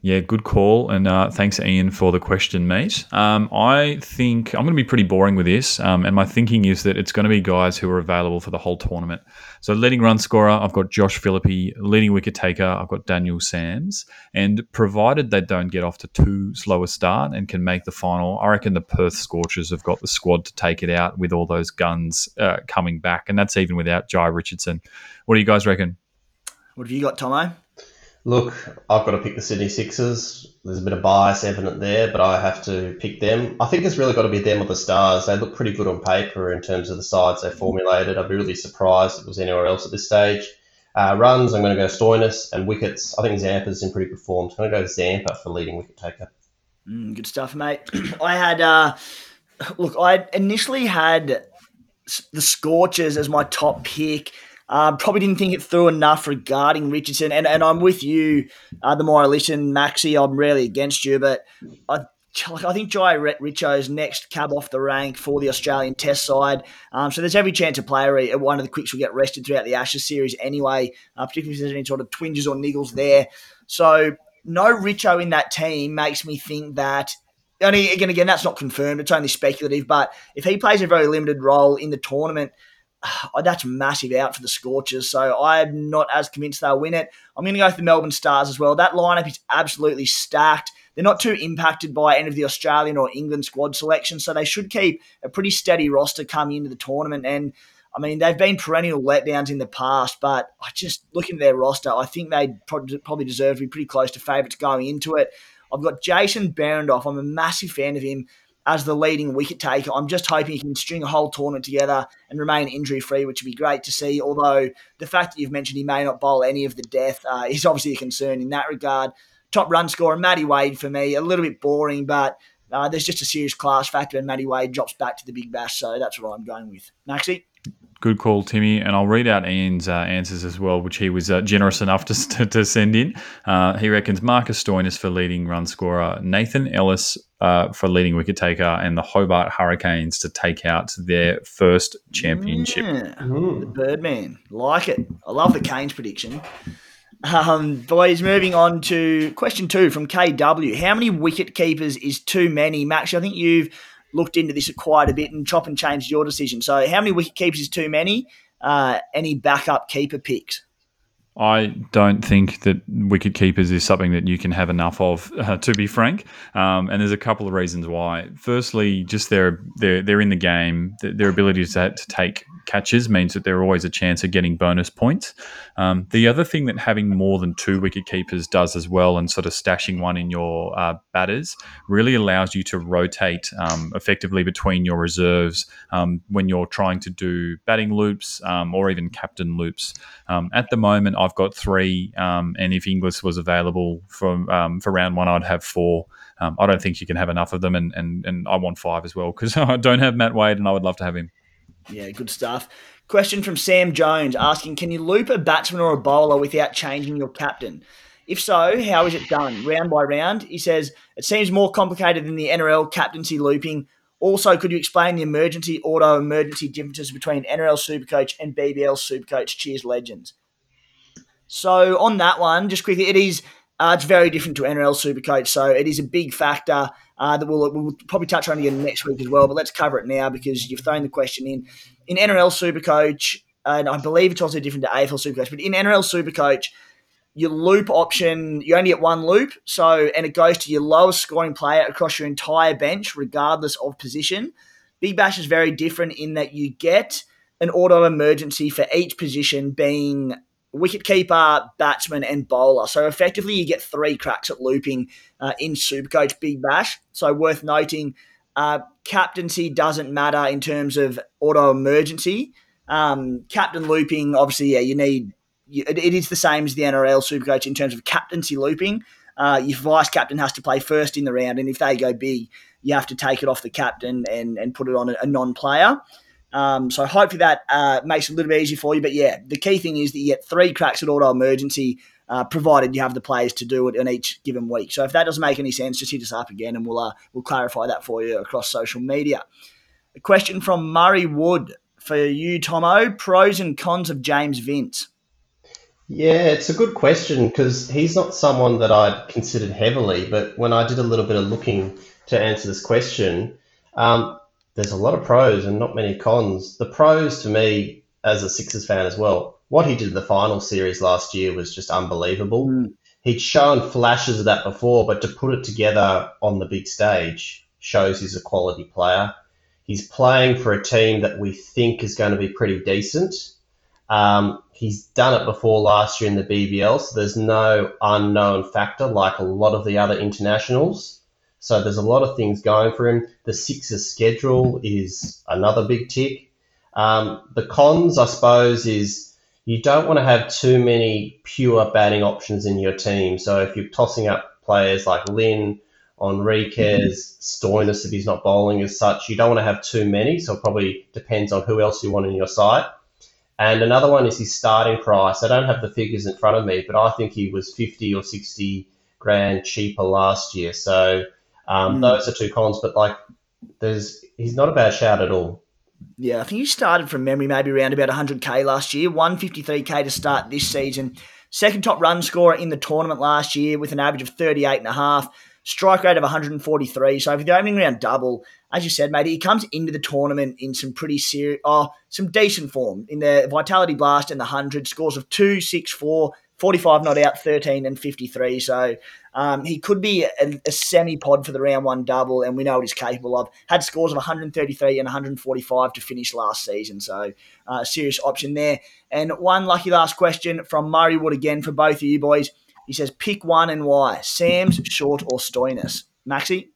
Yeah, good call. And uh, thanks, Ian, for the question, mate. Um, I think I'm going to be pretty boring with this. Um, and my thinking is that it's going to be guys who are available for the whole tournament. So, leading run scorer, I've got Josh Philippe. Leading wicket taker, I've got Daniel Sams. And provided they don't get off to too slow a start and can make the final, I reckon the Perth Scorchers have got the squad to take it out with all those guns uh, coming back. And that's even without Jhye Richardson. What do you guys reckon? What have you got, Tomo? Look, I've got to pick the Sydney Sixers. There's a bit of bias evident there, but I have to pick them. I think it's really got to be them or the Stars. They look pretty good on paper in terms of the sides they formulated. I'd be really surprised if it was anywhere else at this stage. Uh, runs, I'm going to go Stoinis, and wickets, I think Zampa's in pretty good form. I'm going to go Zampa for leading wicket taker. Mm, good stuff, mate. I had, uh, look, I initially had the Scorchers as my top pick. Um, probably didn't think it through enough regarding Richardson, and, and I'm with you. Uh, the more I listen, Maxi, I'm really against you, but I I think Jhye Richo's next cab off the rank for the Australian Test side. Um, so there's every chance a player, one of the quicks will get rested throughout the Ashes series anyway, uh, particularly if there's any sort of twinges or niggles there. So no Richo in that team makes me think that. Only again, again, that's not confirmed. It's only speculative. But if he plays a very limited role in the tournament, that's massive out for the Scorchers. So I'm not as convinced they'll win it. I'm going to go with the Melbourne Stars as well. That lineup is absolutely stacked. They're not too impacted by any of the Australian or England squad selection, so they should keep a pretty steady roster coming into the tournament. And I mean, they've been perennial letdowns in the past, but I just looking at their roster, I think they probably deserve to be pretty close to favourites going into it. I've got Jason Behrendorff. I'm a massive fan of him as the leading wicket taker. I'm just hoping he can string a whole tournament together and remain injury free, which would be great to see. Although the fact that you've mentioned he may not bowl any of the death uh, is obviously a concern in that regard. Top run scorer, Matty Wade for me, a little bit boring, but uh, there's just a serious class factor, and Matty Wade drops back to the big bash, so that's what I'm going with. Maxi? Good call, Timmy. And I'll read out Ian's uh, answers as well, which he was uh, generous enough to, to, to send in. Uh, he reckons Marcus Stoinis for leading run scorer, Nathan Ellis uh, for leading wicket taker, and the Hobart Hurricanes to take out their first championship. Yeah, the Birdman. Like it. I love the Canes prediction. Um, boys, moving on to question two from KW. How many wicket keepers is too many? Max, I think you've looked into this quite a bit and chop and changed your decision. So, how many wicket keepers is too many? Uh, any backup keeper picks? I don't think that wicket keepers is something that you can have enough of, uh, to be frank. Um, and there's a couple of reasons why. Firstly, just their they're, they're in the game, their ability to, to take catches means that they're always a chance of getting bonus points. Um, the other thing that having more than two wicket keepers does as well, and sort of stashing one in your uh, batters, really allows you to rotate um, effectively between your reserves um, when you're trying to do batting loops um, or even captain loops. Um, at the moment, I've got three, um, and if Inglis was available for for round one, I'd have four. I don't think you can have enough of them, and and, and I want five as well because I don't have Matt Wade, and I would love to have him. Yeah, good stuff. Question from Sam Jones asking Can you loop a batsman or a bowler without changing your captain? If so, how is it done? Round by round? He says, It seems more complicated than the NRL captaincy looping. Also, could you explain the emergency, auto emergency differences between NRL Supercoach and BBL Supercoach? Cheers, legends. So on that one, just quickly, it is uh, it's very different to NRL Supercoach, so it is a big factor uh, that we'll, we'll probably touch on again next week as well. But let's cover it now because you've thrown the question in. In NRL Supercoach, and I believe it's also different to AFL Supercoach, but in NRL Supercoach, your loop option, you only get one loop, so and it goes to your lowest scoring player across your entire bench, regardless of position. Big Bash is very different in that you get an auto emergency for each position being wicketkeeper, batsman, and bowler. So effectively, you get three cracks at looping uh, in Supercoach Big Bash. So worth noting, uh, captaincy doesn't matter in terms of auto emergency. Um, captain looping, obviously, yeah, you need. It, it is the same as the NRL Supercoach in terms of captaincy looping. Uh, your vice captain has to play first in the round, and if they go big, you have to take it off the captain and, and put it on a, a non-player. Um, so hopefully that uh, makes it a little bit easier for you. But yeah, the key thing is that you get three cracks at auto emergency, uh, provided you have the players to do it in each given week. So if that doesn't make any sense, just hit us up again, and we'll uh, we'll clarify that for you across social media. A question from Murray Wood for you, Tomo: Pros and cons of James Vince. Yeah, it's a good question because he's not someone that I'd considered heavily. But when I did a little bit of looking to answer this question, um, there's a lot of pros and not many cons. The pros to me, as a Sixers fan as well, what he did in the final series last year was just unbelievable. Mm. He'd shown flashes of that before, but to put it together on the big stage shows he's a quality player. He's playing for a team that we think is going to be pretty decent. Um, he's done it before last year in the BBL, so there's no unknown factor like a lot of the other internationals. So there's a lot of things going for him. The Sixers schedule is another big tick. Um, the cons, I suppose, is you don't want to have too many pure batting options in your team. So if you're tossing up players like Lynn, Henriques, Stoinis, if he's not bowling as such, you don't want to have too many. So it probably depends on who else you want in your side. And another one is his starting price. I don't have the figures in front of me, but I think he was 50 or 60 grand cheaper last year. So um, mm. Those are two cons, but like, there's he's not a bad shout at all. Yeah, I think he started from memory maybe around about 100k last year, 153k to start this season. Second top run scorer in the tournament last year with an average of 38 and a half, strike rate of 143. So if the opening round double, as you said, mate, he comes into the tournament in some pretty serious, oh, some decent form in the Vitality Blast and the 100, scores of 2, 6, 4, 45 not out, 13 and 53. So um, he could be a, a semi pod for the round one double, and we know what he's capable of. Had scores of 133 and 145 to finish last season. So uh, serious option there. And one lucky last question from Murray Wood again for both of you boys. He says, pick one and why. Sams, Short, or Stoinis? Maxi?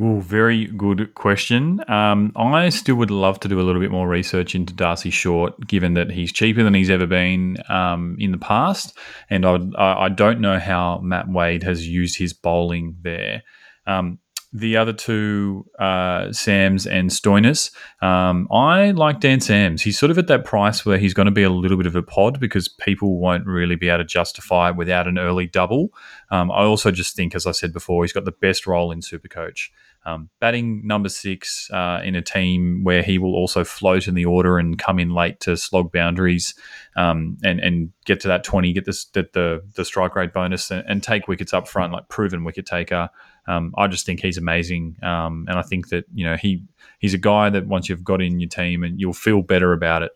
Ooh, very good question. Um, I still would love to do a little bit more research into Darcy Short, given that he's cheaper than he's ever been um, in the past, and I, I don't know how Matt Wade has used his bowling there. Um, the other two, uh, Sams and Stoinis, um, I like Dan Sams. He's sort of at that price where he's going to be a little bit of a pod because people won't really be able to justify it without an early double. Um, I also just think, as I said before, he's got the best role in Supercoach. Um, batting number six uh, in a team where he will also float in the order and come in late to slog boundaries um, and and get to that twenty, get this the the, the strike rate bonus and, and, take wickets up front, like proven wicket taker. Um, I just think he's amazing, um, and I think that you know he he's a guy that once you've got in your team and you'll feel better about it.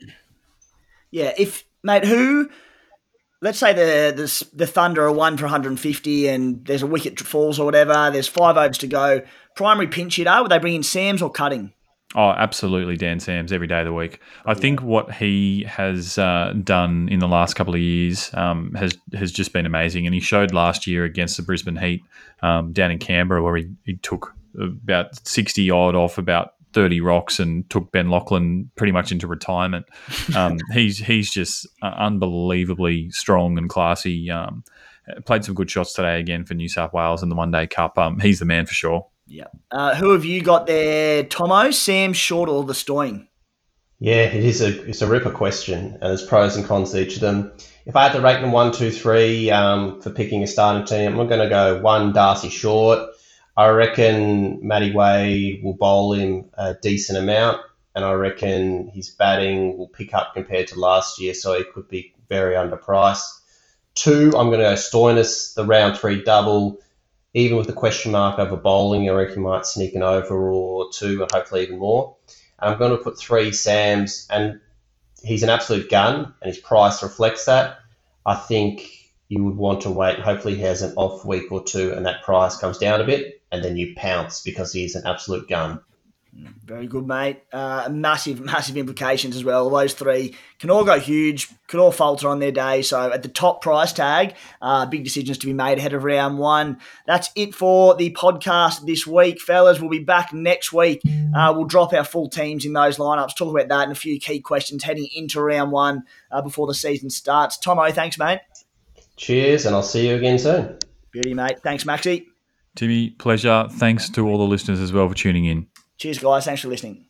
Yeah, if mate, who let's say the, the the Thunder are one for 150 and there's a wicket falls or whatever. There's five overs to go. Primary pinch hitter. Would they bring in Sams or Cutting? Oh, absolutely, Dan Sams every day of the week. I think what he has uh, done in the last couple of years um, has has just been amazing, and he showed last year against the Brisbane Heat um, down in Canberra where he, he took about sixty odd off about 30 rocks and took Ben Laughlin pretty much into retirement. Um, he's he's just uh, unbelievably strong and classy. Um, played some good shots today again for New South Wales in the One Day Cup. Um, he's the man for sure. Yeah. Uh, who have you got there, Tomo? Sam Short or the Stoin? Yeah, it is a it's a ripper question, and there's pros and cons to each of them. If I had to rate them one, two, three um, for picking a starting team, I'm going to go one Darcy Short. I reckon Matty Wade will bowl him a decent amount, and I reckon his batting will pick up compared to last year, so he could be very underpriced. Two, I'm going to go Stoinis, the round three double. Even with the question mark over bowling, I reckon he might sneak an over or two, and hopefully even more. And I'm going to put three Sams, and he's an absolute gun, and his price reflects that. I think you would want to wait. Hopefully, he has an off week or two, and that price comes down a bit, and then you pounce because he's an absolute gun. Very good, mate. Uh, massive, massive implications as well. Those three can all go huge, could all falter on their day. So at the top price tag, uh, big decisions to be made ahead of round one. That's it for the podcast this week, fellas. We'll be back next week. Uh, we'll drop our full teams in those lineups, talk about that and a few key questions heading into round one uh, before the season starts. Tomo, thanks, mate. Cheers, and I'll see you again soon. Beauty, mate. Thanks, Maxi. Timmy, pleasure. Thanks to all the listeners as well for tuning in. Cheers, guys. Thanks for listening.